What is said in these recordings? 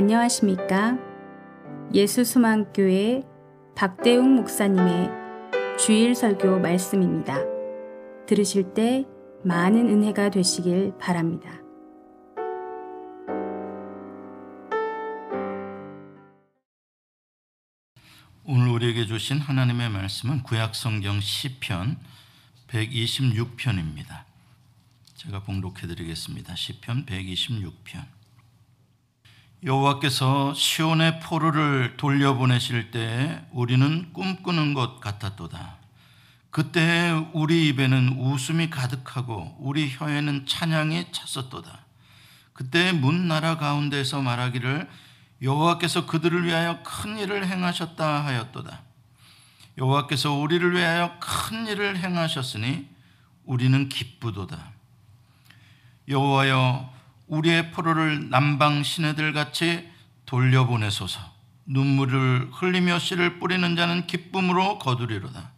안녕하십니까? 예수수망교회 박대웅 목사님의 주일 설교 말씀입니다. 들으실 때 많은 은혜가 되시길 바랍니다. 오늘 우리에게 주신 하나님의 말씀은 구약 성경 시편 126편입니다. 제가 봉독해 드리겠습니다. 시편 126편. 여호와께서 시온의 포로를 돌려보내실 때 우리는 꿈꾸는 것 같았도다. 그때 우리 입에는 웃음이 가득하고 우리 혀에는 찬양이 찼었도다. 그때 문 나라 가운데서 말하기를 여호와께서 그들을 위하여 큰 일을 행하셨다 하였도다. 여호와께서 우리를 위하여 큰 일을 행하셨으니 우리는 기쁘도다. 여호와여 우리의 포로를 남방 시내들 같이 돌려보내소서. 눈물을 흘리며 씨를 뿌리는 자는 기쁨으로 거두리로다.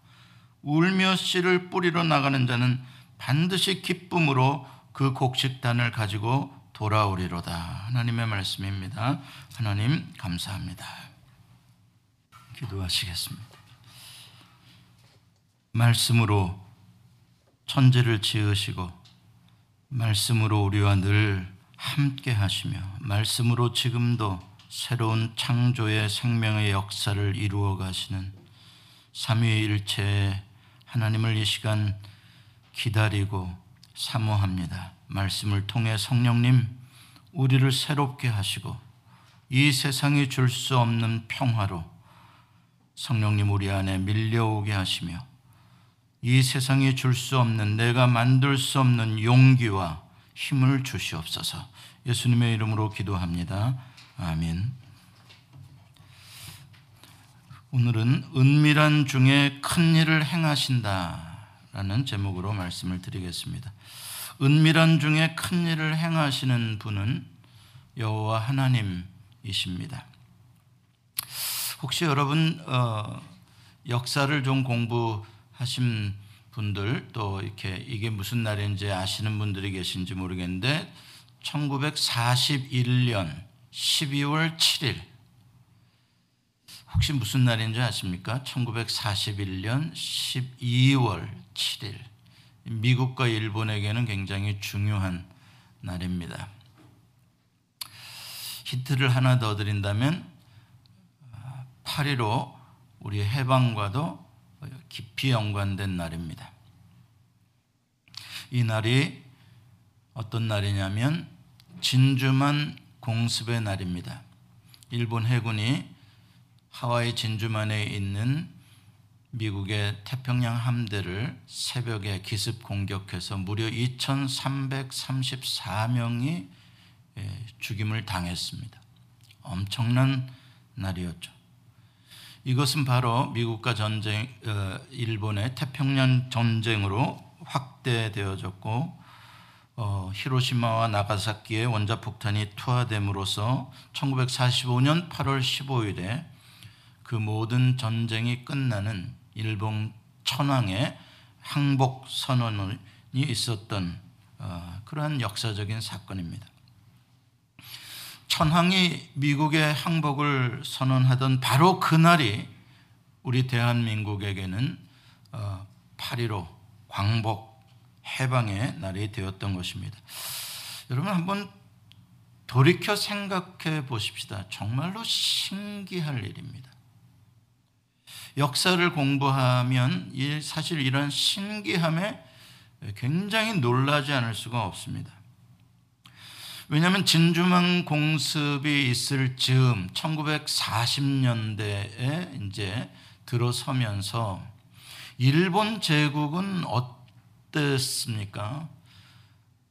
울며 씨를 뿌리러 나가는 자는 반드시 기쁨으로 그 곡식단을 가지고 돌아오리로다. 하나님의 말씀입니다. 하나님 감사합니다. 기도하시겠습니다. 말씀으로 천지를 지으시고 말씀으로 우리와 늘 함께 하시며 말씀으로 지금도 새로운 창조의 생명의 역사를 이루어 가시는 삼위일체 하나님을 이 시간 기다리고 사모합니다. 말씀을 통해 성령님 우리를 새롭게 하시고 이 세상이 줄 수 없는 평화로 성령님 우리 안에 밀려오게 하시며 이 세상이 줄 수 없는 내가 만들 수 없는 용기와 힘을 주시옵소서. 예수님의 이름으로 기도합니다. 아멘. 오늘은 은밀한 중에 큰 일을 행하신다라는 제목으로 말씀을 드리겠습니다. 은밀한 중에 큰 일을 행하시는 분은 여호와 하나님이십니다. 혹시 여러분 어, 역사를 좀 공부하신 분들 또 이렇게 이게 무슨 날인지 아시는 분들이 계신지 모르겠는데 1941년 12월 7일 혹시 무슨 날인지 아십니까? 1941년 12월 7일 미국과 일본에게는 굉장히 중요한 날입니다. 히트를 하나 더 드린다면 8.15 우리 해방과도 깊이 연관된 날입니다. 이 날이 어떤 날이냐면 진주만 공습의 날입니다. 일본 해군이 하와이 진주만에 있는 미국의 태평양 함대를 새벽에 기습 공격해서 무려 2,334명이 예, 죽임을 당했습니다. 엄청난 날이었죠. 이것은 바로 미국과 전쟁, 어, 일본의 태평양 전쟁으로 확대되어졌고 어, 히로시마와 나가사키의 원자폭탄이 투하됨으로써 1945년 8월 15일에 그 모든 전쟁이 끝나는 일본 천황의 항복 선언이 있었던 어, 그러한 역사적인 사건입니다. 천황이 미국의 항복을 선언하던 바로 그날이 우리 대한민국에게는 8.15 어, 광복 해방의 날이 되었던 것입니다. 여러분 한번 돌이켜 생각해 보십시다. 정말로 신기할 일입니다. 역사를 공부하면 사실 이런 신기함에 굉장히 놀라지 않을 수가 없습니다. 왜냐하면 진주만 공습이 있을 즈음 1940년대에 이제 들어서면서 일본 제국은 어땠습니까?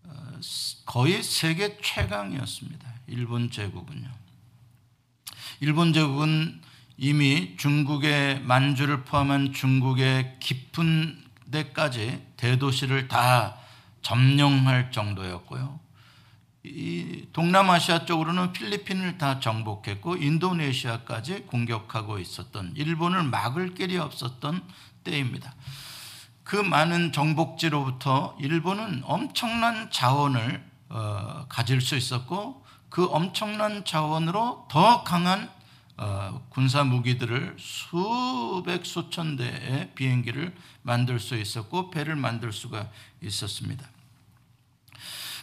어, 거의 세계 최강이었습니다. 일본 제국은요. 일본 제국은 이미 중국의 만주를 포함한 중국의 깊은 데까지 대도시를 다 점령할 정도였고요. 이 동남아시아 쪽으로는 필리핀을 다 정복했고 인도네시아까지 공격하고 있었던 일본을 막을 길이 없었던 때입니다. 그 많은 정복지로부터 일본은 엄청난 자원을 어, 가질 수 있었고 그 엄청난 자원으로 더 강한 어, 군사 무기들을 수백 수천 대의 비행기를 만들 수 있었고 배를 만들 수가 있었습니다.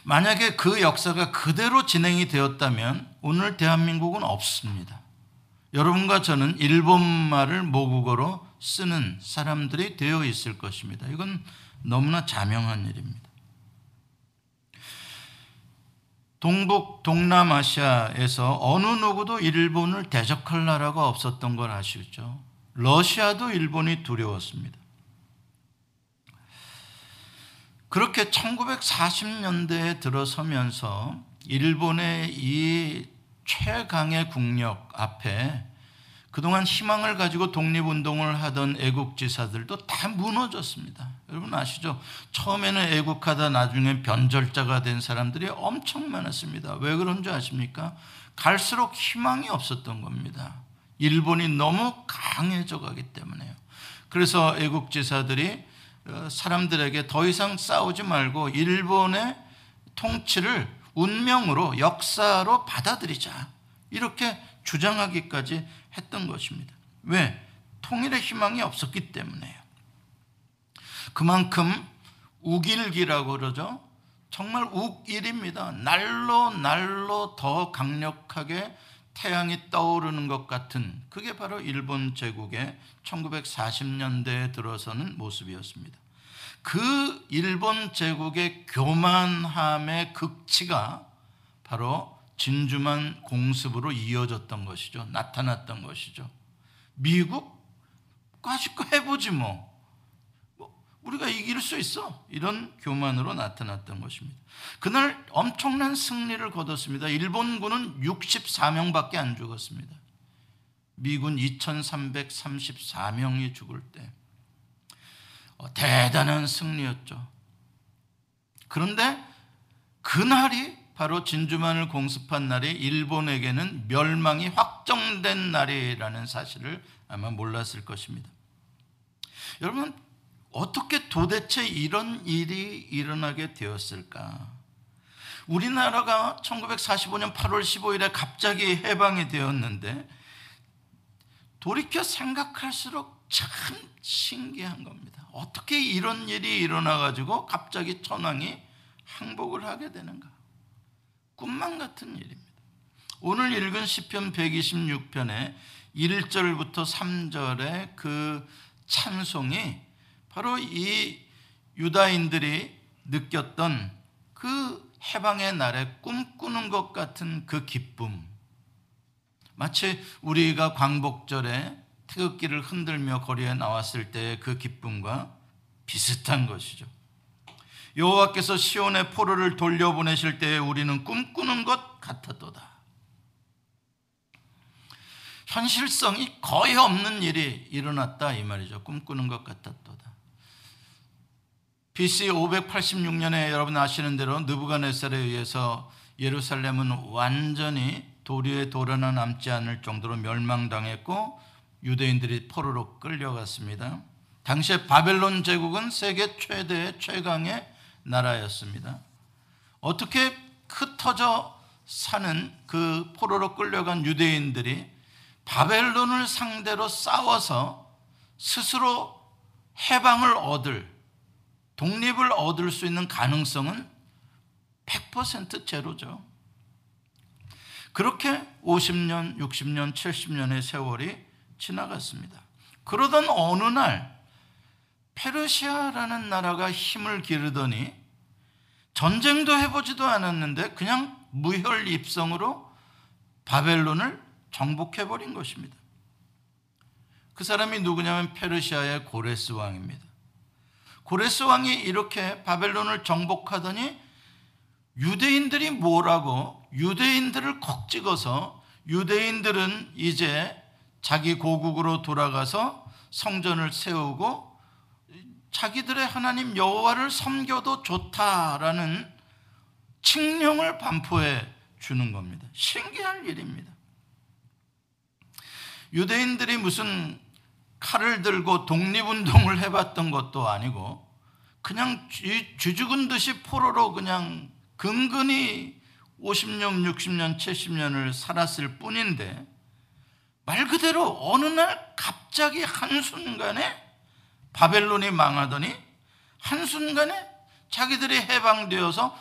만약에 그 역사가 그대로 진행이 되었다면 오늘 대한민국은 없습니다. 여러분과 저는 일본말을 모국어로 쓰는 사람들이 되어 있을 것입니다. 이건 너무나 자명한 일입니다. 동북 동남아시아에서 어느 누구도 일본을 대적할 나라가 없었던 걸 아시죠? 러시아도 일본이 두려웠습니다. 그렇게 1940년대에 들어서면서 일본의 이 최강의 국력 앞에 그동안 희망을 가지고 독립운동을 하던 애국지사들도 다 무너졌습니다. 여러분 아시죠? 처음에는 애국하다 나중에 변절자가 된 사람들이 엄청 많았습니다. 왜 그런 줄 아십니까? 갈수록 희망이 없었던 겁니다. 일본이 너무 강해져 가기 때문에요. 그래서 애국지사들이 어, 사람들에게 더 이상 싸우지 말고 일본의 통치를 운명으로 역사로 받아들이자. 이렇게 주장하기까지 했던 것입니다. 왜? 통일의 희망이 없었기 때문에요. 그만큼 우길기라고 그러죠. 정말 우일입니다. 날로 날로 더 강력하게 태양이 떠오르는 것 같은 그게 바로 일본 제국의 1940년대에 들어서는 모습이었습니다. 그 일본 제국의 교만함의 극치가 바로 진주만 공습으로 이어졌던 것이죠. 나타났던 것이죠. 미국 까짓거 해보지 뭐. 뭐. 우리가 이길 수 있어. 이런 교만으로 나타났던 것입니다. 그날 엄청난 승리를 거뒀습니다. 일본군은 64명밖에 안 죽었습니다. 미군 2334명이 죽을 때 어, 대단한 승리였죠. 그런데 그날이 바로 진주만을 공습한 날이 일본에게는 멸망이 확정된 날이라는 사실을 아마 몰랐을 것입니다. 여러분, 어떻게 도대체 이런 일이 일어나게 되었을까? 우리나라가 1945년 8월 15일에 갑자기 해방이 되었는데 돌이켜 생각할수록 참 신기한 겁니다. 어떻게 이런 일이 일어나 가지고 갑자기 천황이 항복을 하게 되는가? 꿈만 같은 일입니다. 오늘 읽은 시편 126편의 1절부터 3절의 그 찬송이 바로 이 유다인들이 느꼈던 그 해방의 날에 꿈꾸는 것 같은 그 기쁨. 마치 우리가 광복절에 태극기를 흔들며 거리에 나왔을 때의 그 기쁨과 비슷한 것이죠. 여호와께서 시온의 포로를 돌려보내실 때에 우리는 꿈꾸는 것 같았도다. 현실성이 거의 없는 일이 일어났다 이 말이죠. 꿈꾸는 것 같았도다. BC 586년에 여러분 아시는 대로 느부갓네살에 의해서 예루살렘은 완전히 도리에 도려나 남지 않을 정도로 멸망당했고 유대인들이 포로로 끌려갔습니다. 당시에 바벨론 제국은 세계 최대의 최강의 나라였습니다. 어떻게 흩어져 사는 그 포로로 끌려간 유대인들이 바벨론을 상대로 싸워서 스스로 해방을 얻을 독립을 얻을 수 있는 가능성은 100% 제로죠. 그렇게 50년, 60년, 70년의 세월이 지나갔습니다. 그러던 어느 날 페르시아라는 나라가 힘을 기르더니 전쟁도 해보지도 않았는데 그냥 무혈 입성으로 바벨론을 정복해버린 것입니다. 그 사람이 누구냐면 페르시아의 고레스 왕입니다. 고레스 왕이 이렇게 바벨론을 정복하더니 유대인들이 뭐라고 유대인들을 콕 찍어서 유대인들은 이제 자기 고국으로 돌아가서 성전을 세우고 자기들의 하나님 여호와를 섬겨도 좋다라는 칙령을 반포해 주는 겁니다. 신기한 일입니다. 유대인들이 무슨 칼을 들고 독립운동을 해봤던 것도 아니고 그냥 쥐, 죽은 듯이 포로로 그냥 근근히 50년, 60년, 70년을 살았을 뿐인데 말 그대로 어느 날 갑자기 한순간에 바벨론이 망하더니 한순간에 자기들이 해방되어서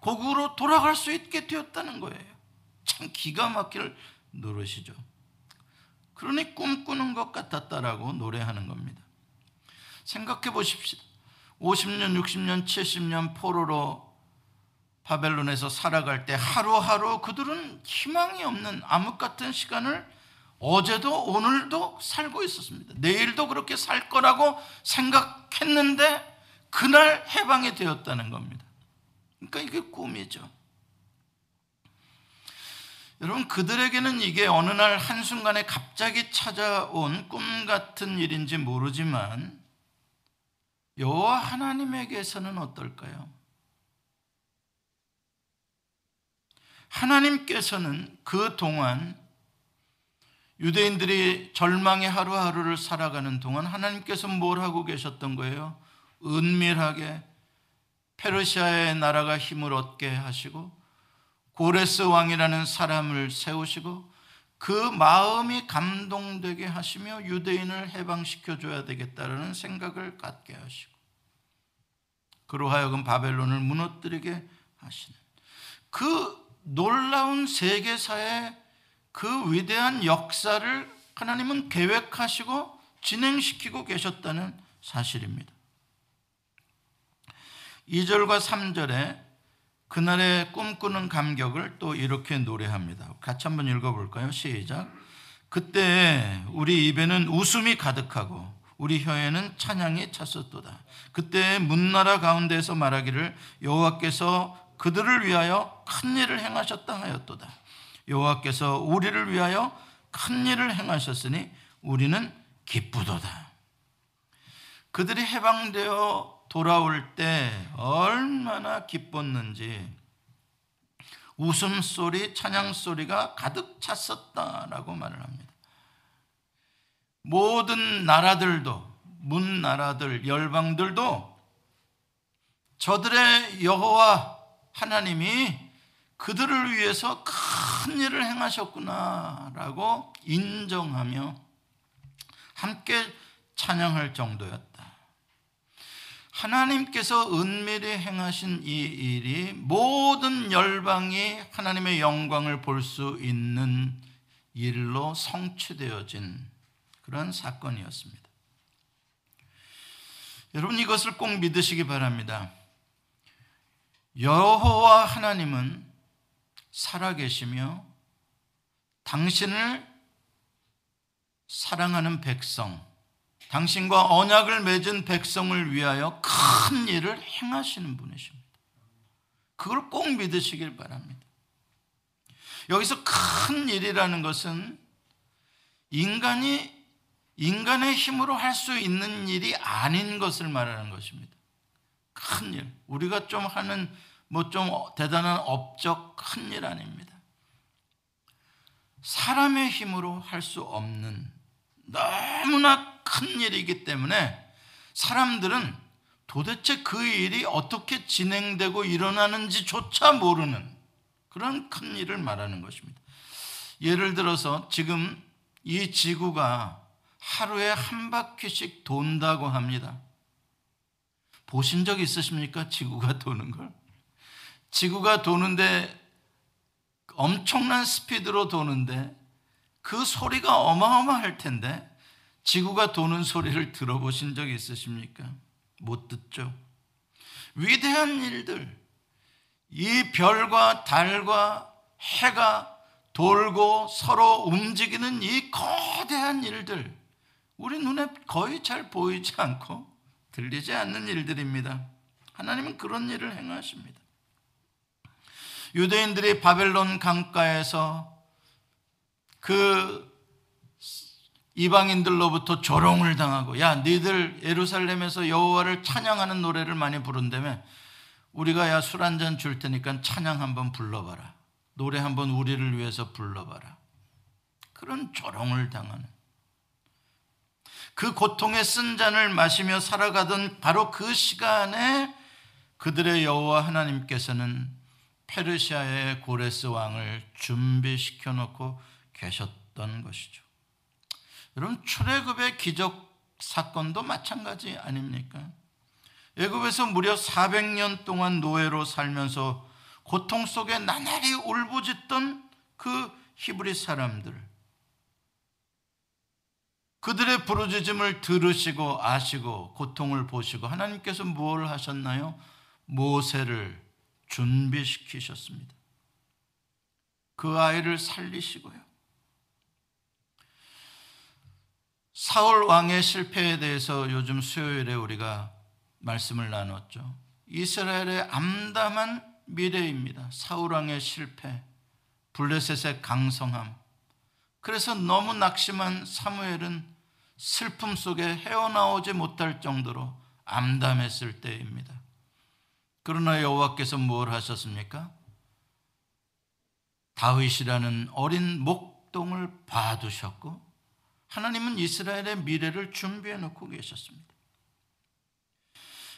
고국으로 돌아갈 수 있게 되었다는 거예요. 참 기가 막힐 노릇이죠. 그러니 꿈꾸는 것 같았다라고 노래하는 겁니다. 생각해 보십시오. 50년, 60년, 70년 포로로 바벨론에서 살아갈 때 하루하루 그들은 희망이 없는 암흑 같은 시간을 어제도 오늘도 살고 있었습니다. 내일도 그렇게 살 거라고 생각했는데 그날 해방이 되었다는 겁니다. 그러니까 이게 꿈이죠. 여러분 그들에게는 이게 어느 날 한순간에 갑자기 찾아온 꿈 같은 일인지 모르지만 여호와 하나님에게서는 어떨까요? 하나님께서는 그 동안 유대인들이 절망의 하루하루를 살아가는 동안 하나님께서 뭘 하고 계셨던 거예요? 은밀하게 페르시아의 나라가 힘을 얻게 하시고 고레스 왕이라는 사람을 세우시고 그 마음이 감동되게 하시며 유대인을 해방시켜 줘야 되겠다라는 생각을 갖게 하시고 그로 하여금 바벨론을 무너뜨리게 하시는 그 놀라운 세계사의 그 위대한 역사를 하나님은 계획하시고 진행시키고 계셨다는 사실입니다. 2절과 3절에 그날의 꿈꾸는 감격을 또 이렇게 노래합니다. 같이 한번 읽어볼까요? 시작. 그때 우리 입에는 웃음이 가득하고 우리 혀에는 찬양이 찼었도다. 그때 문나라 가운데서 말하기를 여호와께서 그들을 위하여 큰 일을 행하셨다 하였도다. 여호와께서 우리를 위하여 큰 일을 행하셨으니 우리는 기쁘도다. 그들이 해방되어 돌아올 때 얼마나 기뻤는지 웃음소리, 찬양소리가 가득 찼었다라고 말을 합니다. 모든 나라들도, 문 나라들, 열방들도 저들의 여호와 하나님이 그들을 위해서 큰 일을 행하셨구나라고 인정하며 함께 찬양할 정도였다. 하나님께서 은밀히 행하신 이 일이 모든 열방이 하나님의 영광을 볼 수 있는 일로 성취되어진 그런 사건이었습니다. 여러분 이것을 꼭 믿으시기 바랍니다. 여호와 하나님은 살아계시며 당신을 사랑하는 백성, 당신과 언약을 맺은 백성을 위하여 큰 일을 행하시는 분이십니다. 그걸 꼭 믿으시길 바랍니다. 여기서 큰 일이라는 것은 인간이 인간의 힘으로 할 수 있는 일이 아닌 것을 말하는 것입니다. 큰 일. 우리가 좀 하는 뭐 좀 대단한 업적 큰 일 아닙니다. 사람의 힘으로 할 수 없는 너무나 큰 일이기 때문에 사람들은 도대체 그 일이 어떻게 진행되고 일어나는지조차 모르는 그런 큰 일을 말하는 것입니다. 예를 들어서 지금 이 지구가 하루에 한 바퀴씩 돈다고 합니다. 보신 적 있으십니까? 지구가 도는 걸? 지구가 도는데 엄청난 스피드로 도는데 그 소리가 어마어마할 텐데 지구가 도는 소리를 들어보신 적 있으십니까? 못 듣죠. 위대한 일들, 이 별과 달과 해가 돌고 서로 움직이는 이 거대한 일들, 우리 눈에 거의 잘 보이지 않고 들리지 않는 일들입니다. 하나님은 그런 일을 행하십니다. 유대인들이 바벨론 강가에서 그 이방인들로부터 조롱을 당하고 야 니들 예루살렘에서 여호와를 찬양하는 노래를 많이 부른다며 우리가 야 술 한 잔 줄 테니까 찬양 한번 불러봐라. 노래 한번 우리를 위해서 불러봐라. 그런 조롱을 당하는. 그 고통의 쓴 잔을 마시며 살아가던 바로 그 시간에 그들의 여호와 하나님께서는 페르시아의 고레스 왕을 준비시켜 놓고 계셨던 것이죠. 여러분 출애굽의 기적 사건도 마찬가지 아닙니까? 애굽에서 무려 400년 동안 노예로 살면서 고통 속에 나날이 울부짖던 그 히브리 사람들 그들의 부르짖음을 들으시고 아시고 고통을 보시고 하나님께서 뭘 하셨나요? 모세를 준비시키셨습니다. 그 아이를 살리시고요. 사울 왕의 실패에 대해서 요즘 수요일에 우리가 말씀을 나눴죠. 이스라엘의 암담한 미래입니다. 사울 왕의 실패, 블레셋의 강성함. 그래서 너무 낙심한 사무엘은 슬픔 속에 헤어나오지 못할 정도로 암담했을 때입니다. 그러나 여호와께서 뭘 하셨습니까? 다윗이라는 어린 목동을 봐두셨고 하나님은 이스라엘의 미래를 준비해 놓고 계셨습니다.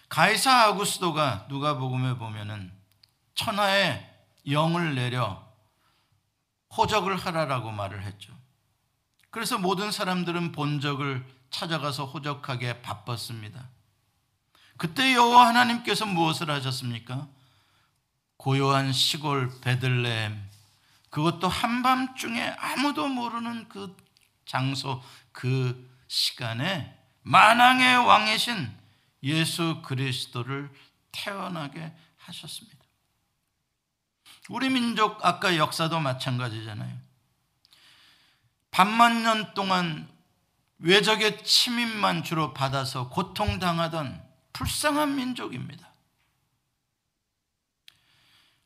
가이사 아구스도가 누가복음에 보면은 천하에 영을 내려 호적을 하라라고 말을 했죠. 그래서 모든 사람들은 본적을 찾아가서 호적하게 바빴습니다. 그때 여호와 하나님께서 무엇을 하셨습니까? 고요한 시골 베들레헴 그것도 한밤중에 아무도 모르는 그 장소 그 시간에 만왕의 왕이신 예수 그리스도를 태어나게 하셨습니다. 우리 민족 아까 역사도 마찬가지잖아요. 반만 년 동안 외적의 침입만 주로 받아서 고통당하던 불쌍한 민족입니다.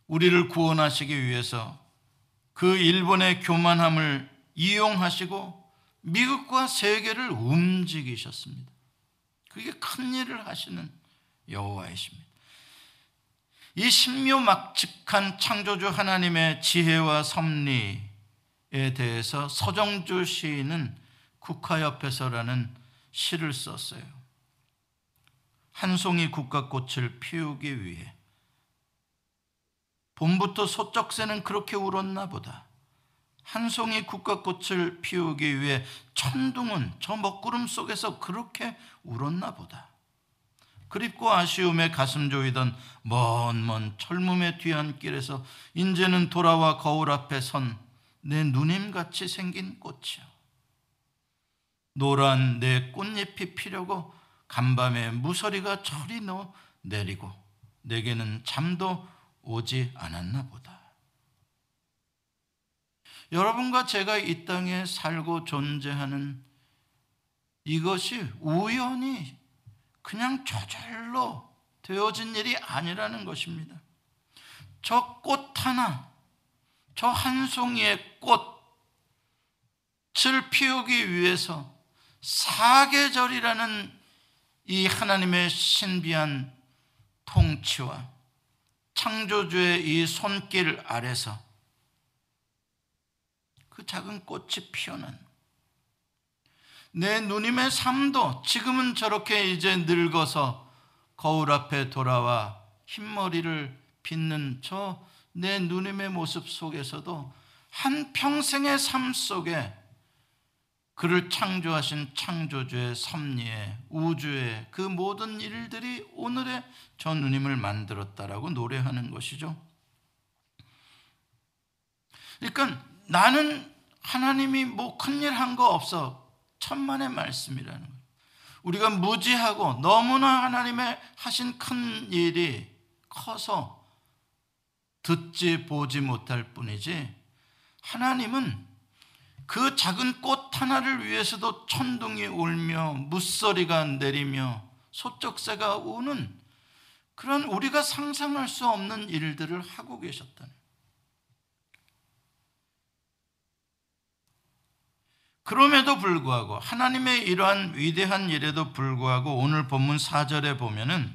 우리를 구원하시기 위해서 그 일본의 교만함을 이용하시고 미국과 세계를 움직이셨습니다. 그게 큰 일을 하시는 여호와이십니다. 이 신묘막측한 창조주 하나님의 지혜와 섭리에 대해서 서정주 시인은 국화옆에서라는 시를 썼어요. 한 송이 국화꽃을 피우기 위해 봄부터 소쩍새는 그렇게 울었나 보다. 한 송이 국화꽃을 피우기 위해 천둥은 저 먹구름 속에서 그렇게 울었나 보다. 그립고 아쉬움에 가슴 조이던 먼먼 철문의 뒤안길에서 이제는 돌아와 거울 앞에 선 내 누님같이 생긴 꽃이요. 노란 내 꽃잎이 피려고 간밤에 무서리가 저리 너 내리고 내게는 잠도 오지 않았나 보다. 여러분과 제가 이 땅에 살고 존재하는 이것이 우연히 그냥 저절로 되어진 일이 아니라는 것입니다. 저 꽃 하나, 저 한 송이의 꽃을 피우기 위해서 사계절이라는 이 하나님의 신비한 통치와 창조주의 이 손길 아래서 그 작은 꽃이 피어난 내 누님의 삶도 지금은 저렇게 이제 늙어서 거울 앞에 돌아와 흰머리를 빗는 저 내 누님의 모습 속에서도 한 평생의 삶 속에 그를 창조하신 창조주의 섭리에 우주의 그 모든 일들이 오늘의 저 누님을 만들었다라고 노래하는 것이죠. 그러니까 나는 하나님이 뭐 큰일 한 거 없어. 천만의 말씀이라는 거예요. 우리가 무지하고 너무나 하나님의 하신 큰 일이 커서 듣지 보지 못할 뿐이지 하나님은 그 작은 꽃 하나를 위해서도 천둥이 울며 무서리가 내리며 소쩍새가 우는 그런 우리가 상상할 수 없는 일들을 하고 계셨다는 그럼에도 불구하고 하나님의 이러한 위대한 일에도 불구하고 오늘 본문 4절에 보면은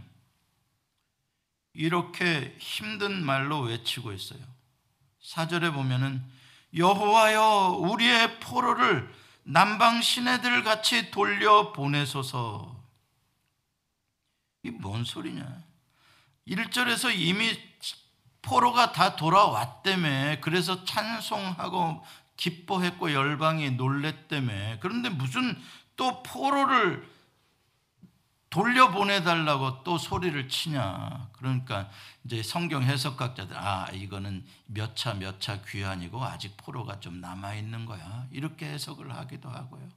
이렇게 힘든 말로 외치고 있어요. 4절에 보면은 여호와여 우리의 포로를 남방 시내들 같이 돌려 보내소서. 이 뭔 소리냐? 1절에서 이미 포로가 다 돌아왔다며 그래서 찬송하고 기뻐했고 열방이 놀랬다며 그런데 무슨 또 포로를 돌려보내달라고 또 소리를 치냐. 그러니까 이제 성경 해석학자들, 아, 이거는 몇 차 몇 차 귀환이고 아직 포로가 좀 남아있는 거야. 이렇게 해석을 하기도 하고요.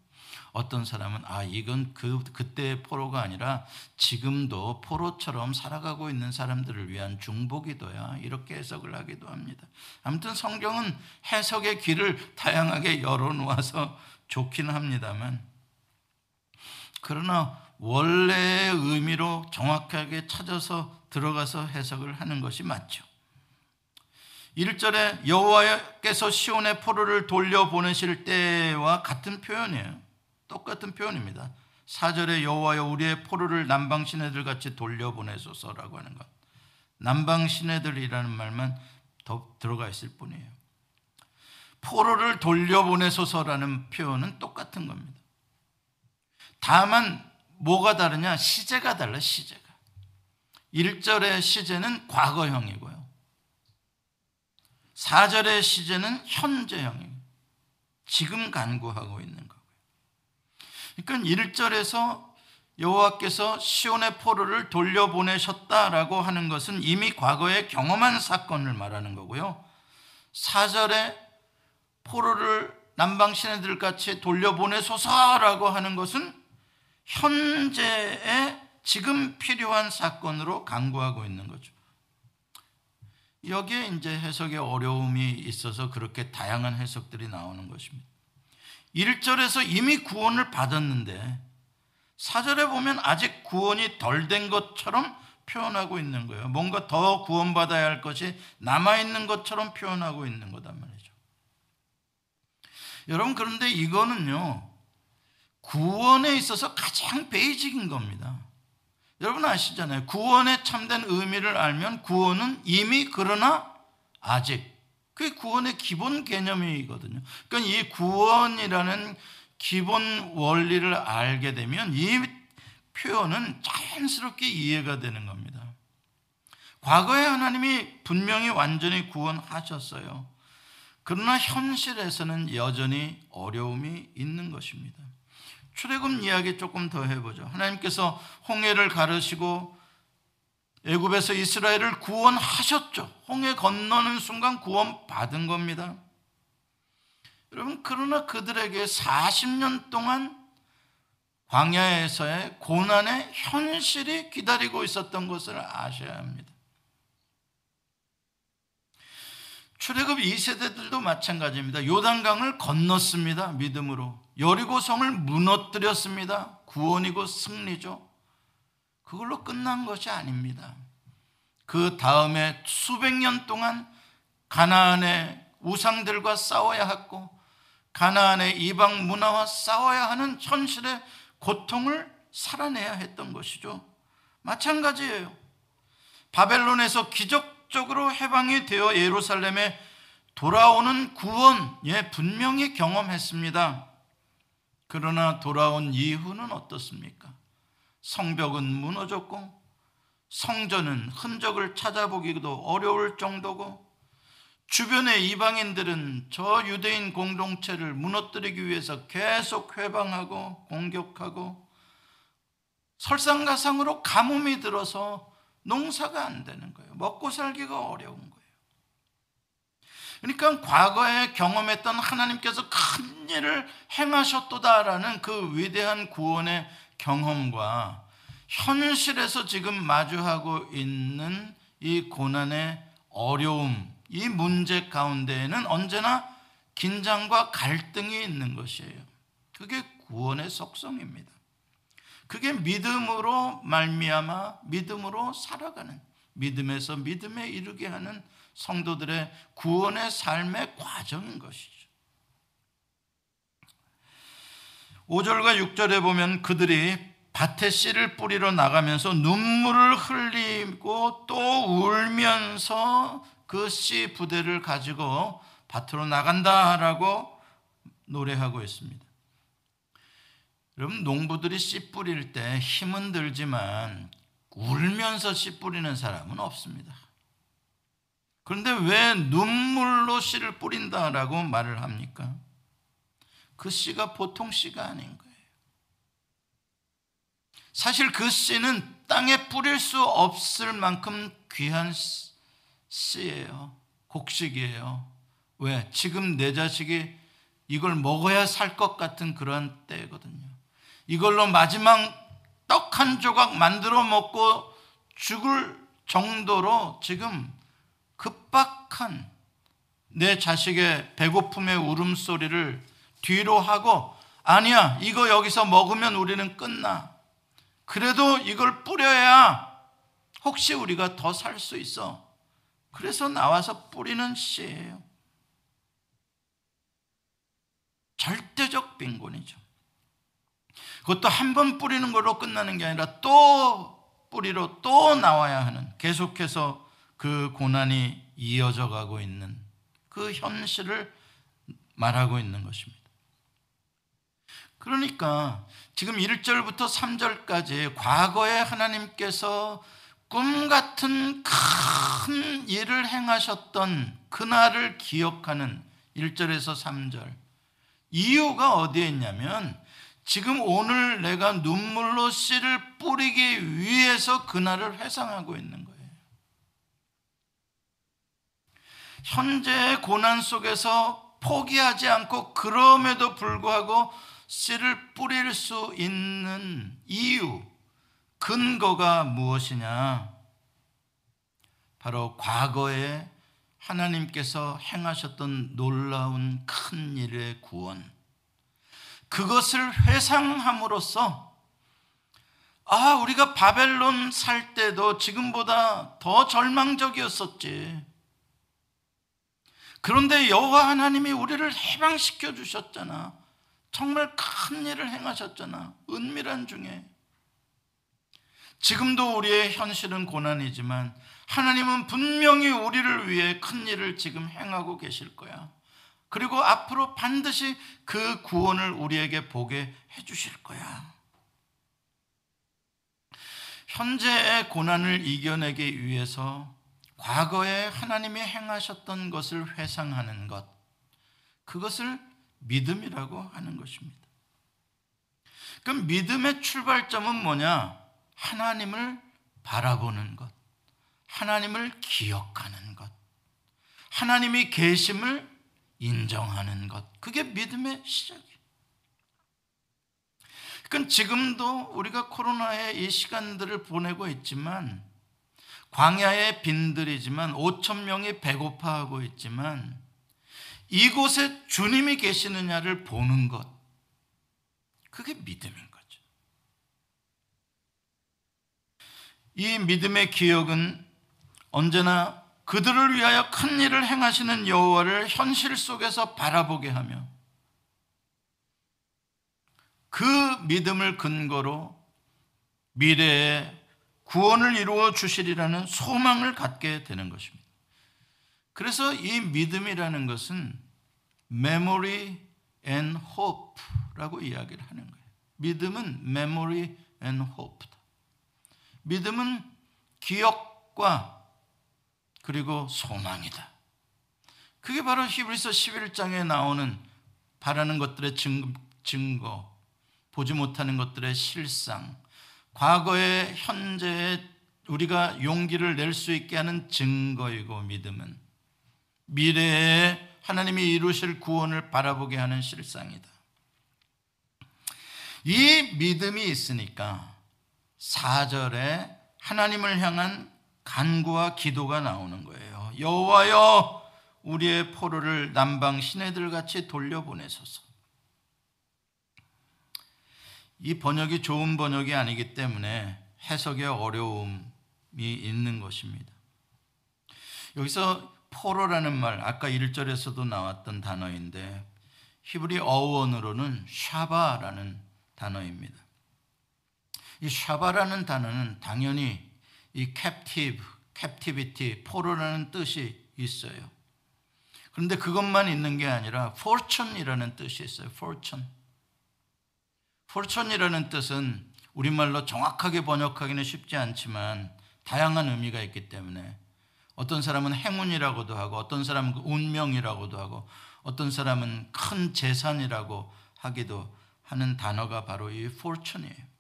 어떤 사람은, 아, 이건 그, 그때의 포로가 아니라 지금도 포로처럼 살아가고 있는 사람들을 위한 중보기도야. 이렇게 해석을 하기도 합니다. 아무튼 성경은 해석의 길을 다양하게 열어놓아서 좋긴 합니다만, 그러나 원래의 의미로 정확하게 찾아서 들어가서 해석을 하는 것이 맞죠. 1절에 여호와께서 시온의 포로를 돌려보내실 때와 같은 표현이에요. 똑같은 표현입니다. 4절에 여호와여 우리의 포로를 남방 시내들 같이 돌려보내소서라고 하는 것. 남방 시내들이라는 말만 더 들어가 있을 뿐이에요. 포로를 돌려보내소서라는 표현은 똑같은 겁니다. 다만 뭐가 다르냐? 시제가 달라, 시제가. 1절의 시제는 과거형이고요. 4절의 시제는 현재형이고 지금 간구하고 있는. 그러니까 1절에서 여호와께서 시온의 포로를 돌려보내셨다라고 하는 것은 이미 과거에 경험한 사건을 말하는 거고요. 4절에 포로를 남방 시내들 같이 돌려보내소서라고 하는 것은 현재에 지금 필요한 사건으로 강구하고 있는 거죠. 여기에 이제 해석의 어려움이 있어서 그렇게 다양한 해석들이 나오는 것입니다. 1절에서 이미 구원을 받았는데 4절에 보면 아직 구원이 덜 된 것처럼 표현하고 있는 거예요. 뭔가 더 구원받아야 할 것이 남아있는 것처럼 표현하고 있는 거단 말이죠. 여러분, 그런데 이거는요, 구원에 있어서 가장 베이직인 겁니다. 여러분 아시잖아요. 구원의 참된 의미를 알면 구원은 이미 그러나 아직. 그게 구원의 기본 개념이거든요. 그러니까 이 구원이라는 기본 원리를 알게 되면 이 표현은 자연스럽게 이해가 되는 겁니다. 과거에 하나님이 분명히 완전히 구원하셨어요. 그러나 현실에서는 여전히 어려움이 있는 것입니다. 출애굽 이야기 조금 더 해보죠. 하나님께서 홍해를 가르시고 애굽에서 이스라엘을 구원하셨죠. 홍해 건너는 순간 구원받은 겁니다. 여러분 그러나 그들에게 40년 동안 광야에서의 고난의 현실이 기다리고 있었던 것을 아셔야 합니다. 출애굽 2세대들도 마찬가지입니다. 요단강을 건넜습니다. 믿음으로. 여리고성을 무너뜨렸습니다. 구원이고 승리죠. 그걸로 끝난 것이 아닙니다. 그 다음에 수백 년 동안 가나안의 우상들과 싸워야 했고 가나안의 이방 문화와 싸워야 하는 현실의 고통을 살아내야 했던 것이죠. 마찬가지예요. 바벨론에서 기적 적으로 해방이 되어 예루살렘에 돌아오는 구원, 예, 분명히 경험했습니다. 그러나 돌아온 이후는 어떻습니까? 성벽은 무너졌고, 성전은 흔적을 찾아보기도 어려울 정도고, 주변의 이방인들은 저 유대인 공동체를 무너뜨리기 위해서 계속 회방하고 공격하고, 설상가상으로 가뭄이 들어서 농사가 안 되는 거예요. 먹고 살기가 어려운 거예요. 그러니까 과거에 경험했던 하나님께서 큰 일을 행하셨도다라는 그 위대한 구원의 경험과 현실에서 지금 마주하고 있는 이 고난의 어려움, 이 문제 가운데에는 언제나 긴장과 갈등이 있는 것이에요. 그게 구원의 속성입니다. 그게 믿음으로 말미암아 믿음으로 살아가는 믿음에서 믿음에 이르게 하는 성도들의 구원의 삶의 과정인 것이죠. 5절과 6절에 보면 그들이 밭에 씨를 뿌리러 나가면서 눈물을 흘리고 또 울면서 그 씨 부대를 가지고 밭으로 나간다라고 노래하고 있습니다. 여러분 농부들이 씨 뿌릴 때 힘은 들지만 울면서 씨 뿌리는 사람은 없습니다. 그런데 왜 눈물로 씨를 뿌린다라고 말을 합니까? 그 씨가 보통 씨가 아닌 거예요. 사실 그 씨는 땅에 뿌릴 수 없을 만큼 귀한 씨예요. 곡식이에요. 왜? 지금 내 자식이 이걸 먹어야 살 것 같은 그러한 때거든요. 이걸로 마지막 떡 한 조각 만들어 먹고 죽을 정도로 지금 급박한 내 자식의 배고픔의 울음소리를 뒤로 하고 아니야, 이거 여기서 먹으면 우리는 끝나. 그래도 이걸 뿌려야 혹시 우리가 더 살 수 있어. 그래서 나와서 뿌리는 씨예요. 절대적 빈곤이죠. 그것도 한 번 뿌리는 걸로 끝나는 게 아니라 또 뿌리로 또 나와야 하는 계속해서 그 고난이 이어져 가고 있는 그 현실을 말하고 있는 것입니다. 그러니까 지금 1절부터 3절까지 과거에 하나님께서 꿈 같은 큰 일을 행하셨던 그날을 기억하는 1절에서 3절. 이유가 어디에 있냐면 지금 오늘 내가 눈물로 씨를 뿌리기 위해서 그날을 회상하고 있는 거예요. 현재의 고난 속에서 포기하지 않고 그럼에도 불구하고 씨를 뿌릴 수 있는 이유, 근거가 무엇이냐? 바로 과거에 하나님께서 행하셨던 놀라운 큰 일의 구원. 그것을 회상함으로써 아, 우리가 바벨론 살 때도 지금보다 더 절망적이었었지. 그런데 여호와 하나님이 우리를 해방시켜 주셨잖아. 정말 큰 일을 행하셨잖아. 은밀한 중에. 지금도 우리의 현실은 고난이지만 하나님은 분명히 우리를 위해 큰 일을 지금 행하고 계실 거야. 그리고 앞으로 반드시 그 구원을 우리에게 보게 해 주실 거야. 현재의 고난을 이겨내기 위해서 과거에 하나님이 행하셨던 것을 회상하는 것, 그것을 믿음이라고 하는 것입니다. 그럼 믿음의 출발점은 뭐냐? 하나님을 바라보는 것, 하나님을 기억하는 것, 하나님이 계심을 인정하는 것. 그게 믿음의 시작이에요. 그건 지금도 우리가 코로나의 이 시간들을 보내고 있지만 광야의 빈들이지만 5천 명이 배고파하고 있지만 이곳에 주님이 계시느냐를 보는 것. 그게 믿음인 거죠. 이 믿음의 기억은 언제나 그들을 위하여 큰 일을 행하시는 여호와를 현실 속에서 바라보게 하며 그 믿음을 근거로 미래에 구원을 이루어 주시리라는 소망을 갖게 되는 것입니다. 그래서 이 믿음이라는 것은 memory and hope라고 이야기를 하는 거예요. 믿음은 memory and hope다. 믿음은 기억과 그리고 소망이다. 그게 바로 히브리서 11장에 나오는 바라는 것들의 증거, 보지 못하는 것들의 실상, 과거의 현재의 우리가 용기를 낼 수 있게 하는 증거이고 믿음은 미래에 하나님이 이루실 구원을 바라보게 하는 실상이다. 이 믿음이 있으니까 4절에 하나님을 향한 간구와 기도가 나오는 거예요. 여호와여 우리의 포로를 남방 시내들 같이 돌려보내소서. 이 번역이 좋은 번역이 아니기 때문에 해석에 어려움이 있는 것입니다. 여기서 포로라는 말 아까 1절에서도 나왔던 단어인데 히브리 어원으로는 샤바라는 단어입니다. 이 샤바라는 단어는 당연히 이 captive, captivity, 포로라는 뜻이 있어요. 그런데 그것만 있는 게 아니라 fortune이라는 뜻이 있어요. fortune. fortune이라는 뜻은 우리말로 정확하게 번역하기는 쉽지 않지만 다양한 의미가 있기 때문에 어떤 사람은 행운이라고도 하고 어떤 사람은 그 운명이라고도 하고 어떤 사람은 큰 재산이라고 하기도 하는 단어가 바로 이 fortune이에요.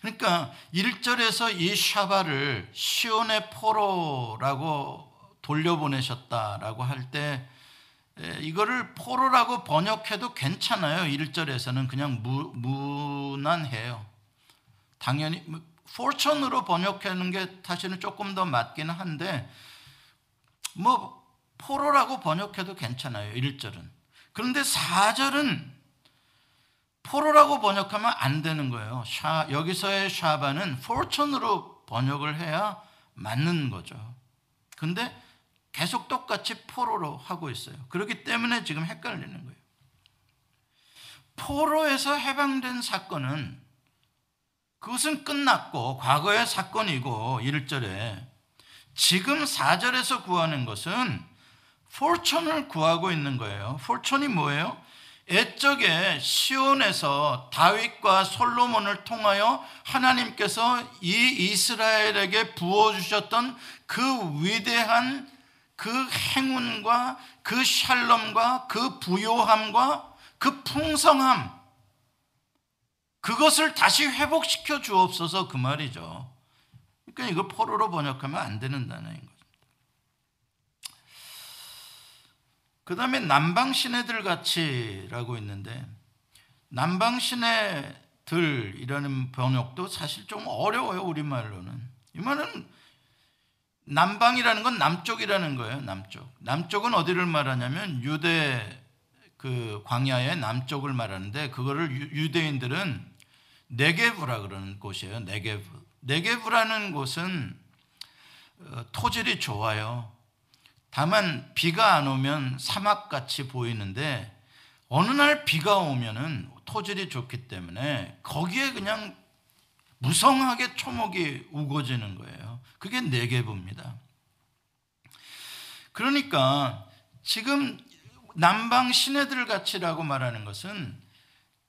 그러니까 1절에서 이 샤바를 시온의 포로라고 돌려보내셨다라고 할 때 이거를 포로라고 번역해도 괜찮아요. 1절에서는 그냥 무, 무난해요. 당연히 fortune으로 번역하는 게 사실은 조금 더 맞기는 한데 뭐 포로라고 번역해도 괜찮아요. 1절은. 그런데 4절은 포로라고 번역하면 안 되는 거예요. 샤, 여기서의 샤바는 fortune으로 번역을 해야 맞는 거죠. 근데 계속 똑같이 포로로 하고 있어요. 그렇기 때문에 지금 헷갈리는 거예요. 포로에서 해방된 사건은 그것은 끝났고 과거의 사건이고 1절에 지금 4절에서 구하는 것은 fortune을 구하고 있는 거예요. fortune이 뭐예요? 옛적에 시온에서 다윗과 솔로몬을 통하여 하나님께서 이 이스라엘에게 부어주셨던 그 위대한 그 행운과 그 샬롬과 그 부요함과 그 풍성함 그것을 다시 회복시켜 주옵소서 그 말이죠. 그러니까 이거 포로로 번역하면 안 되는 단어인 거죠. 그 다음에 남방신해들 같이라고 있는데 남방신해들이라는 번역도 사실 좀 어려워요 우리 말로는 이 말은 남방이라는 건 남쪽이라는 거예요 남쪽 남쪽은 어디를 말하냐면 유대 그 광야의 남쪽을 말하는데 그거를 유대인들은 네게브라 그러는 곳이에요 네게브 네게브라는 곳은 어, 토질이 좋아요 다만 비가 안 오면 사막같이 보이는데 어느 날 비가 오면은 토질이 좋기 때문에 거기에 그냥 무성하게 초목이 우거지는 거예요. 그게 네개부입니다. 그러니까 지금 남방 시내들 같이라고 말하는 것은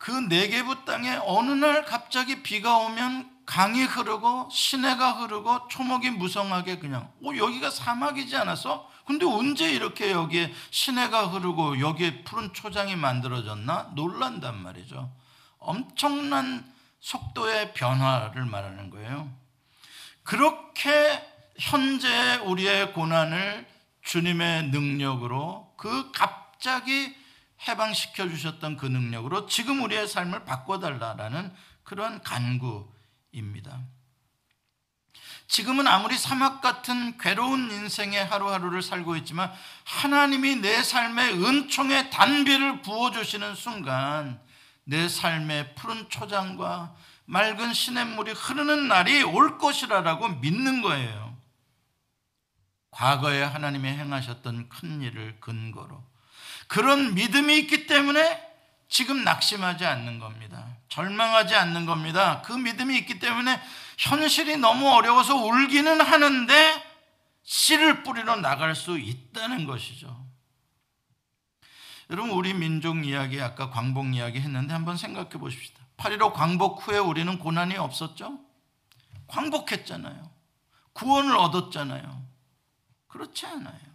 그 네개부 땅에 어느 날 갑자기 비가 오면 강이 흐르고 시내가 흐르고 초목이 무성하게 그냥 어 여기가 사막이지 않았어? 근데 언제 이렇게 여기에 시내가 흐르고 여기에 푸른 초장이 만들어졌나? 놀란단 말이죠. 엄청난 속도의 변화를 말하는 거예요. 그렇게 현재 우리의 고난을 주님의 능력으로 그 갑자기 해방시켜 주셨던 그 능력으로 지금 우리의 삶을 바꿔달라라는 그런 간구입니다. 지금은 아무리 사막 같은 괴로운 인생의 하루하루를 살고 있지만 하나님이 내 삶에 은총의 단비를 부어주시는 순간 내 삶에 푸른 초장과 맑은 시냇물이 흐르는 날이 올 것이라고 믿는 거예요. 과거에 하나님이 행하셨던 큰 일을 근거로 그런 믿음이 있기 때문에 지금 낙심하지 않는 겁니다. 절망하지 않는 겁니다. 그 믿음이 있기 때문에 현실이 너무 어려워서 울기는 하는데 씨를 뿌리러 나갈 수 있다는 것이죠. 여러분 우리 민족 이야기 아까 광복 이야기 했는데 한번 생각해 보십시다. 8.15 광복 후에 우리는 고난이 없었죠? 광복했잖아요. 구원을 얻었잖아요. 그렇지 않아요.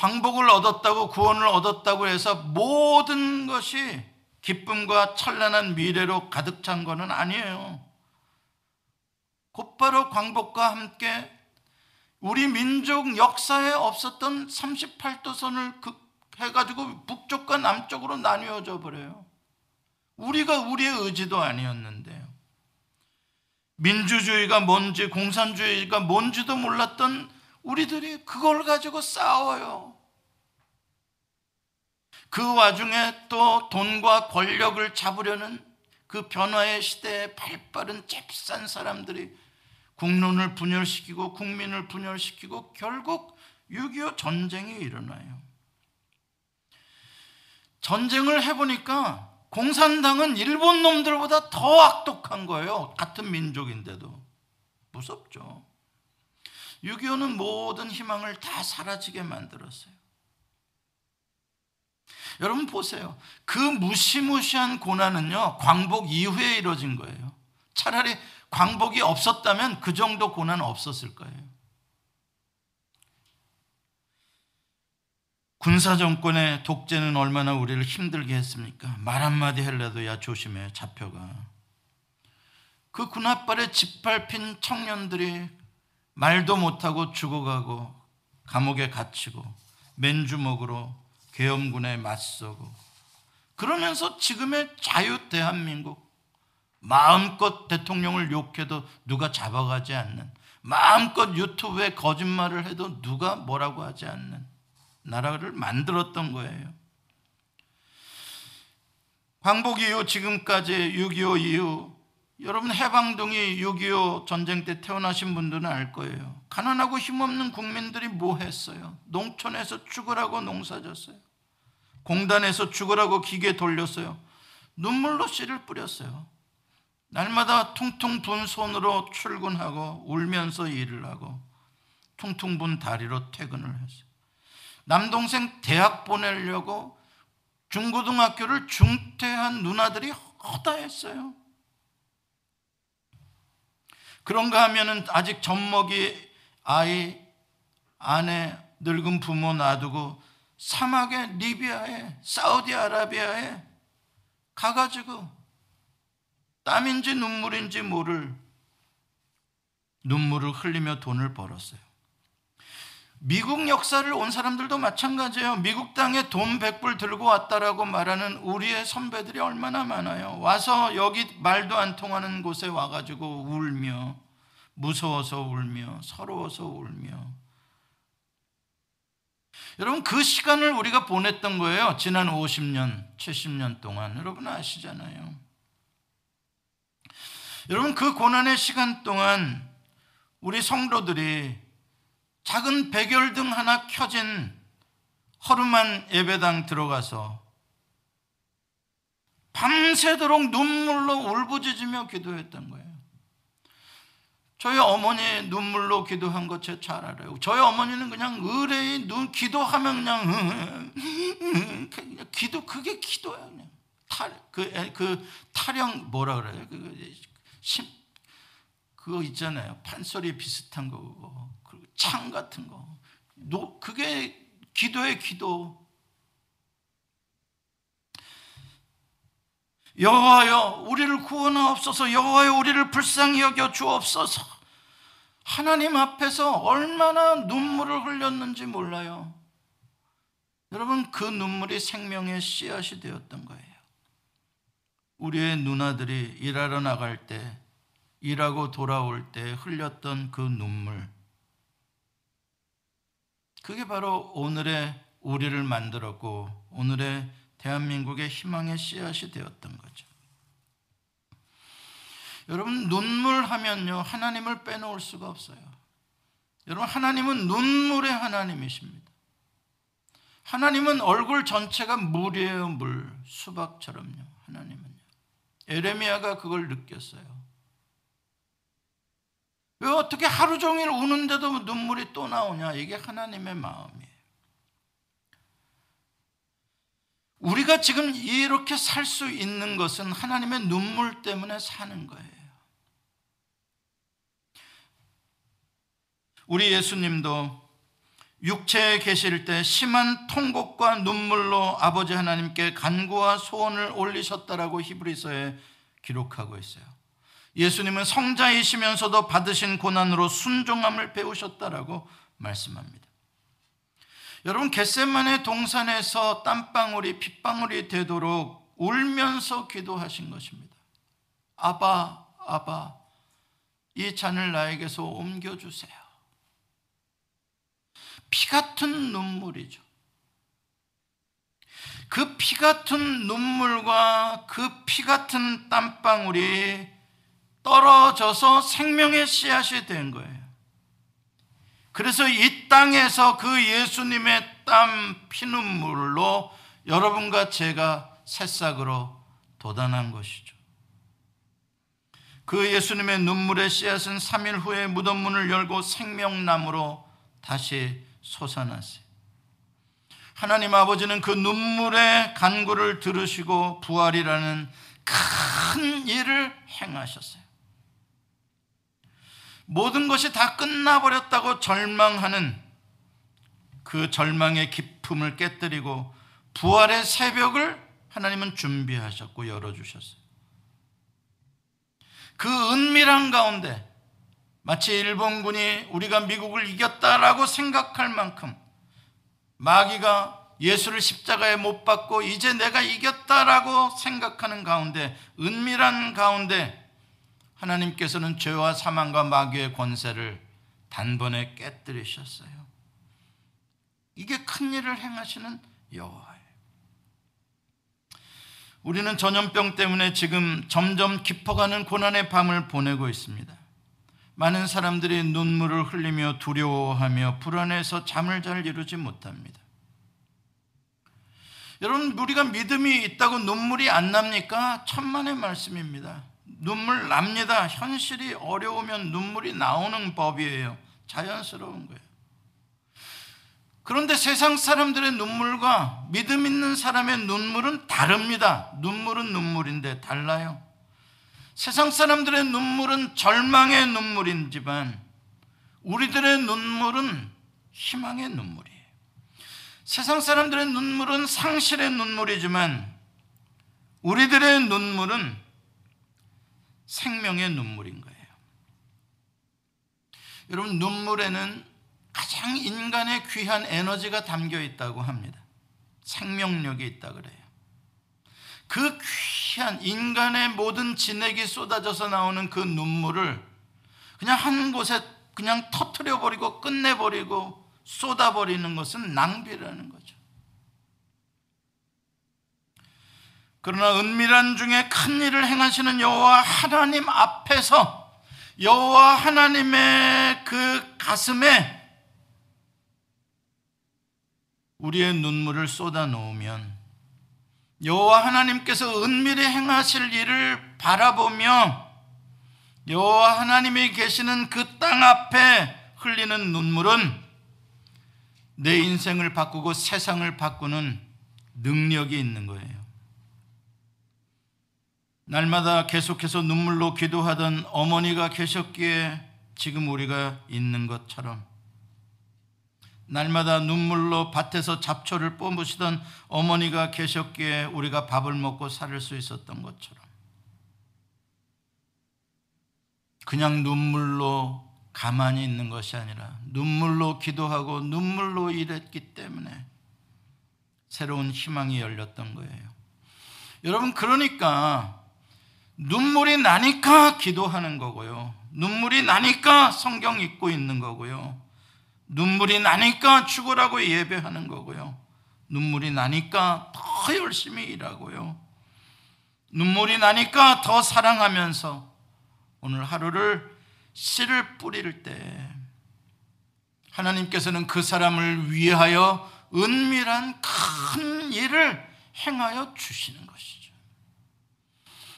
광복을 얻었다고 구원을 얻었다고 해서 모든 것이 기쁨과 찬란한 미래로 가득 찬 것은 아니에요. 곧바로 광복과 함께 우리 민족 역사에 없었던 38도선을 해가지고 북쪽과 남쪽으로 나뉘어져 버려요. 우리가 우리의 의지도 아니었는데요. 민주주의가 뭔지 공산주의가 뭔지도 몰랐던 우리들이 그걸 가지고 싸워요. 그 와중에 또 돈과 권력을 잡으려는 그 변화의 시대에 발빠른 잽싼 사람들이 국론을 분열시키고 국민을 분열시키고 결국 6.25 전쟁이 일어나요. 전쟁을 해보니까 공산당은 일본 놈들보다 더 악독한 거예요. 같은 민족인데도. 무섭죠. 6.25는 모든 희망을 다 사라지게 만들었어요. 여러분 보세요. 그 무시무시한 고난은요, 광복 이후에 이루어진 거예요. 차라리 광복이 없었다면 그 정도 고난 없었을 거예요. 군사정권의 독재는 얼마나 우리를 힘들게 했습니까? 말 한마디 헬라도 야 조심해, 잡혀가. 그 군합발에 짓밟힌 청년들이 말도 못하고 죽어가고 감옥에 갇히고 맨주먹으로 계엄군에 맞서고 그러면서 지금의 자유 대한민국 마음껏 대통령을 욕해도 누가 잡아가지 않는 마음껏 유튜브에 거짓말을 해도 누가 뭐라고 하지 않는 나라를 만들었던 거예요. 광복 이후 지금까지 6.25 이후 여러분 해방동이 6.25 전쟁 때 태어나신 분들은 알 거예요. 가난하고 힘없는 국민들이 뭐 했어요? 농촌에서 죽으라고 농사졌어요. 공단에서 죽으라고 기계 돌렸어요. 눈물로 씨를 뿌렸어요. 날마다 퉁퉁 분 손으로 출근하고 울면서 일을 하고 퉁퉁 분 다리로 퇴근을 했어요. 남동생 대학 보내려고 중고등학교를 중퇴한 누나들이 허다했어요. 그런가 하면은 아직 젖먹이 아이, 아내, 늙은 부모 놔두고 사막에 리비아에 사우디아라비아에 가가지고 땀인지 눈물인지 모를 눈물을 흘리며 돈을 벌었어요. 미국 역사를 온 사람들도 마찬가지예요. 미국 땅에 돈 100불 들고 왔다라고 말하는 우리의 선배들이 얼마나 많아요. 와서 여기 말도 안 통하는 곳에 와가지고 울며 무서워서 울며 서러워서 울며 여러분 그 시간을 우리가 보냈던 거예요. 지난 50년, 70년 동안 여러분 아시잖아요. 여러분 그 고난의 시간 동안 우리 성도들이 작은 백열등 하나 켜진 허름한 예배당 들어가서 밤새도록 눈물로 울부짖으며 기도했던 거예요. 저희 어머니 눈물로 기도한 것 제가 잘 알아요. 저희 어머니는 그냥 의뢰의 눈 기도하면 그냥, 기도 그게 기도야 그냥 탈그 그 타령 뭐라 그래요? 그 심, 그거 있잖아요. 판소리 비슷한 거, 창 같은 거. 노, 그게 기도의 기도. 여호와여 우리를 구원하옵소서 여호와여 우리를 불쌍히 여겨 주옵소서 하나님 앞에서 얼마나 눈물을 흘렸는지 몰라요 여러분 그 눈물이 생명의 씨앗이 되었던 거예요 우리의 누나들이 일하러 나갈 때, 일하고 돌아올 때 흘렸던 그 눈물. 그게 바로 오늘의 우리를 만들었고, 오늘의 대한민국의 희망의 씨앗이 되었던 거죠. 여러분, 눈물 하면요, 하나님을 빼놓을 수가 없어요. 여러분, 하나님은 눈물의 하나님이십니다. 하나님은 얼굴 전체가 물이에요, 물. 수박처럼요, 하나님은. 에레미야가 그걸 느꼈어요. 왜 어떻게 하루 종일 우는데도 눈물이 또 나오냐? 이게 하나님의 마음이에요. 우리가 지금 이렇게 살 수 있는 것은 하나님의 눈물 때문에 사는 거예요. 우리 예수님도 육체에 계실 때 심한 통곡과 눈물로 아버지 하나님께 간구와 소원을 올리셨다라고 히브리서에 기록하고 있어요. 예수님은 성자이시면서도 받으신 고난으로 순종함을 배우셨다라고 말씀합니다. 여러분 겟세만의 동산에서 땀방울이 핏방울이 되도록 울면서 기도하신 것입니다. 아바 아바 이 잔을 나에게서 옮겨 주세요. 피 같은 눈물이죠. 그 피 같은 눈물과 그 피 같은 땀방울이 떨어져서 생명의 씨앗이 된 거예요. 그래서 이 땅에서 그 예수님의 땀 피눈물로 여러분과 제가 새싹으로 도단한 것이죠. 그 예수님의 눈물의 씨앗은 3일 후에 무덤 문을 열고 생명나무로 다시 솟아났어요. 하나님 아버지는 그 눈물의 간구를 들으시고 부활이라는 큰 일을 행하셨어요. 모든 것이 다 끝나버렸다고 절망하는 그 절망의 기품을 깨뜨리고 부활의 새벽을 하나님은 준비하셨고 열어주셨어요. 그 은밀한 가운데 마치 일본군이 우리가 미국을 이겼다라고 생각할 만큼 마귀가 예수를 십자가에 못 박고 이제 내가 이겼다라고 생각하는 가운데 은밀한 가운데 하나님께서는 죄와 사망과 마귀의 권세를 단번에 깨뜨리셨어요. 이게 큰 일을 행하시는 여호와예요. 우리는 전염병 때문에 지금 점점 깊어가는 고난의 밤을 보내고 있습니다. 많은 사람들이 눈물을 흘리며 두려워하며 불안해서 잠을 잘 이루지 못합니다. 여러분, 우리가 믿음이 있다고 눈물이 안 납니까? 천만의 말씀입니다. 눈물 납니다. 현실이 어려우면 눈물이 나오는 법이에요. 자연스러운 거예요. 그런데 세상 사람들의 눈물과 믿음 있는 사람의 눈물은 다릅니다. 눈물은 눈물인데 달라요. 세상 사람들의 눈물은 절망의 눈물이지만 우리들의 눈물은 희망의 눈물이에요. 세상 사람들의 눈물은 상실의 눈물이지만 우리들의 눈물은 생명의 눈물인 거예요. 여러분, 눈물에는 가장 인간의 귀한 에너지가 담겨 있다고 합니다. 생명력이 있다 그래요. 그 귀한 인간의 모든 진액이 쏟아져서 나오는 그 눈물을 그냥 한 곳에 그냥 터트려 버리고 끝내 버리고 쏟아 버리는 것은 낭비라는 거죠. 그러나 은밀한 중에 큰 일을 행하시는 여호와 하나님 앞에서 여호와 하나님의 그 가슴에 우리의 눈물을 쏟아 놓으면 여호와 하나님께서 은밀히 행하실 일을 바라보며 여호와 하나님이 계시는 그 땅 앞에 흘리는 눈물은 내 인생을 바꾸고 세상을 바꾸는 능력이 있는 거예요. 날마다 계속해서 눈물로 기도하던 어머니가 계셨기에 지금 우리가 있는 것처럼 날마다 눈물로 밭에서 잡초를 뽑으시던 어머니가 계셨기에 우리가 밥을 먹고 살수 있었던 것처럼 그냥 눈물로 가만히 있는 것이 아니라 눈물로 기도하고 눈물로 일했기 때문에 새로운 희망이 열렸던 거예요. 여러분 그러니까 눈물이 나니까 기도하는 거고요. 눈물이 나니까 성경 읽고 있는 거고요. 눈물이 나니까 죽으라고 예배하는 거고요. 눈물이 나니까 더 열심히 일하고요. 눈물이 나니까 더 사랑하면서 오늘 하루를 씨를 뿌릴 때 하나님께서는 그 사람을 위하여 은밀한 큰 일을 행하여 주시는 것이죠.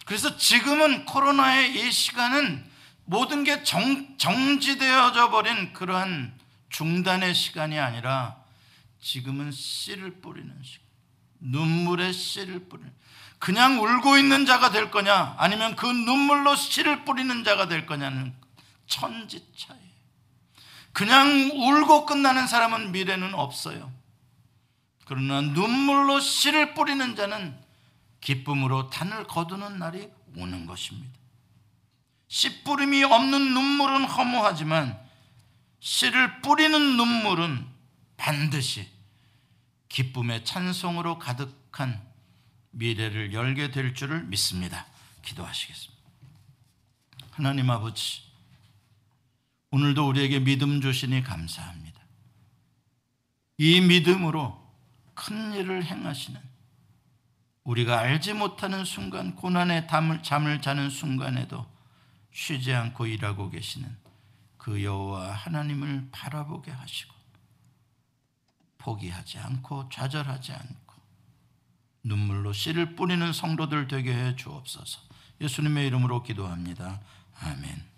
그래서 지금은 코로나의 이 시간은 모든 게 정, 정지되어져 버린 그러한 중단의 시간이 아니라 지금은 씨를 뿌리는 시간. 눈물의 씨를 뿌리는. 그냥 울고 있는 자가 될 거냐, 아니면 그 눈물로 씨를 뿌리는 자가 될 거냐는 천지 차이. 그냥 울고 끝나는 사람은 미래는 없어요. 그러나 눈물로 씨를 뿌리는 자는 기쁨으로 단을 거두는 날이 오는 것입니다. 씨 뿌림이 없는 눈물은 허무하지만 씨를 뿌리는 눈물은 반드시 기쁨의 찬송으로 가득한 미래를 열게 될 줄을 믿습니다. 기도하시겠습니다. 하나님 아버지, 오늘도 우리에게 믿음 주시니 감사합니다. 이 믿음으로 큰 일을 행하시는 우리가 알지 못하는 순간 고난의 잠을, 자는 순간에도 쉬지 않고 일하고 계시는 그 여호와 하나님을 바라보게 하시고 포기하지 않고 좌절하지 않고 눈물로 씨를 뿌리는 성도들 되게 해 주옵소서. 예수님의 이름으로 기도합니다. 아멘.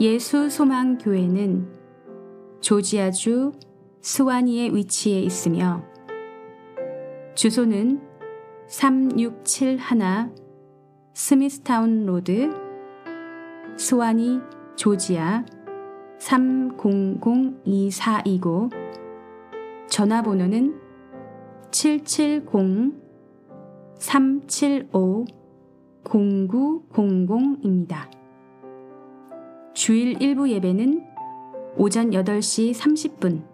예수 소망 교회는 조지아주 스와니에 위치해 있으며 주소는 3671 스미스타운 로드 스와니 조지아 300-2429 전화번호는 770-375-0900입니다. 주일 1부 예배는 오전 8시 30분,